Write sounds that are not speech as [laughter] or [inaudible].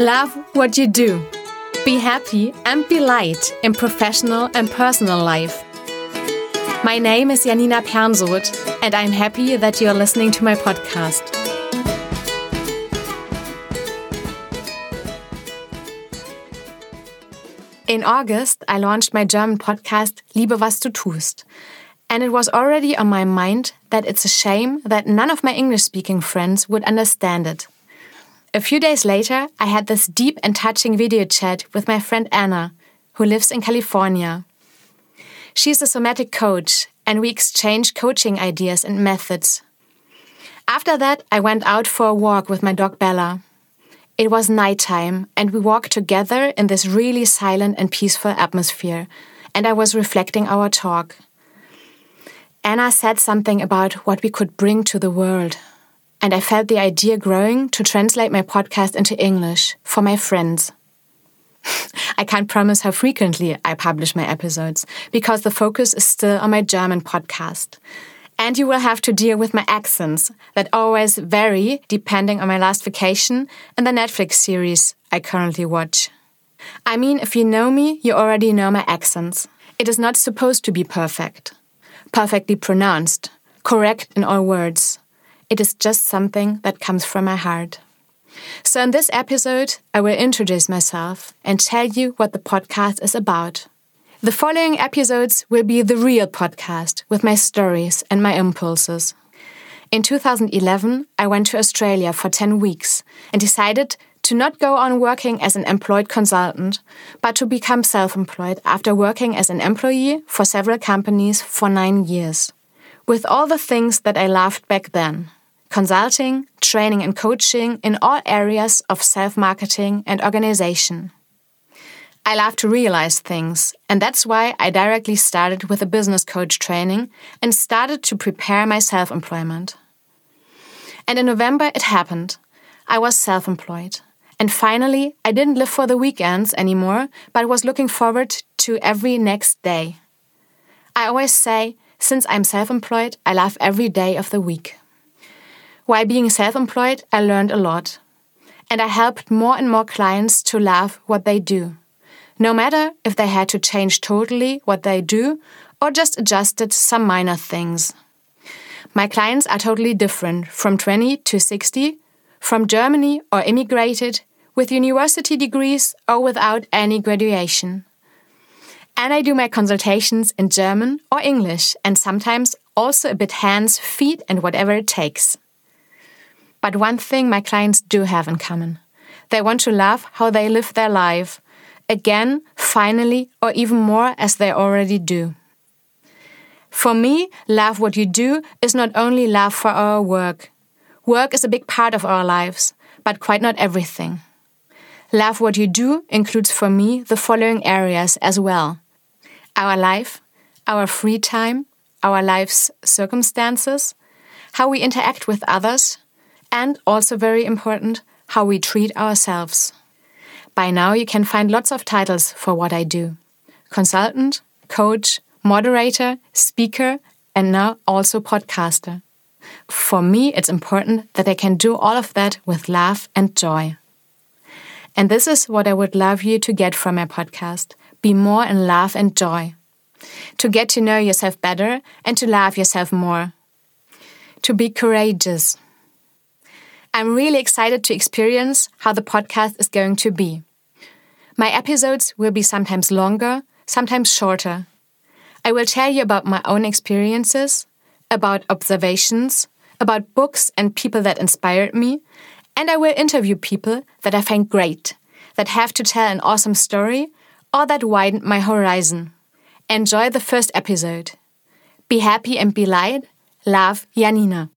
Love what you do. Be happy and be light in professional and personal life. My name is Janina Pernsoth, and I'm happy that you are listening to my podcast. In August, I launched my German podcast, Liebe, was du tust. And it was already on my mind that it's a shame that none of my English speaking friends would understand it. A few days later, I had this deep and touching video chat with my friend Anna, who lives in California. She's a somatic coach, and we exchanged coaching ideas and methods. After that, I went out for a walk with my dog Bella. It was nighttime, and we walked together in this really silent and peaceful atmosphere, and I was reflecting our talk. Anna said something about what we could bring to the world, and I felt the idea growing to translate my podcast into English for my friends. [laughs] I can't promise how frequently I publish my episodes because the focus is still on my German podcast. And you will have to deal with my accents that always vary depending on my last vacation and the Netflix series I currently watch. I mean, if you know me, you already know my accents. It is not supposed to be perfect, perfectly pronounced, correct in all words. It is just something that comes from my heart. So, in this episode, I will introduce myself and tell you what the podcast is about. The following episodes will be the real podcast with my stories and my impulses. In 2011, I went to Australia for 10 weeks and decided to not go on working as an employed consultant, but to become self employed after working as an employee for several companies for nine years. With all the things that I loved back then consulting, training, and coaching in all areas of self marketing and organization. I love to realize things, and that's why I directly started with a business coach training and started to prepare my self employment. And in November, it happened. I was self employed. And finally, I didn't live for the weekends anymore, but was looking forward to every next day. I always say, since I'm self employed, I love every day of the week. While being self employed, I learned a lot. And I helped more and more clients to love what they do. No matter if they had to change totally what they do or just adjusted some minor things. My clients are totally different from 20 to 60, from Germany or immigrated, with university degrees or without any graduation. And I do my consultations in German or English and sometimes also a bit hands, feet, and whatever it takes. But one thing my clients do have in common they want to love how they live their life, again, finally, or even more as they already do. For me, love what you do is not only love for our work. Work is a big part of our lives, but quite not everything. Love what you do includes for me the following areas as well our life, our free time, our life's circumstances, how we interact with others, and also very important, how we treat ourselves. By now, you can find lots of titles for what I do consultant, coach, moderator, speaker, and now also podcaster. For me, it's important that I can do all of that with love and joy. And this is what I would love you to get from my podcast be more in love and joy. To get to know yourself better and to love yourself more. To be courageous I'm really excited to experience how the podcast is going to be. My episodes will be sometimes longer, sometimes shorter. I will tell you about my own experiences, about observations, about books and people that inspired me, and I will interview people that I find great, that have to tell an awesome story, or that widened my horizon. Enjoy the first episode. Be happy and be light. Love, Janina.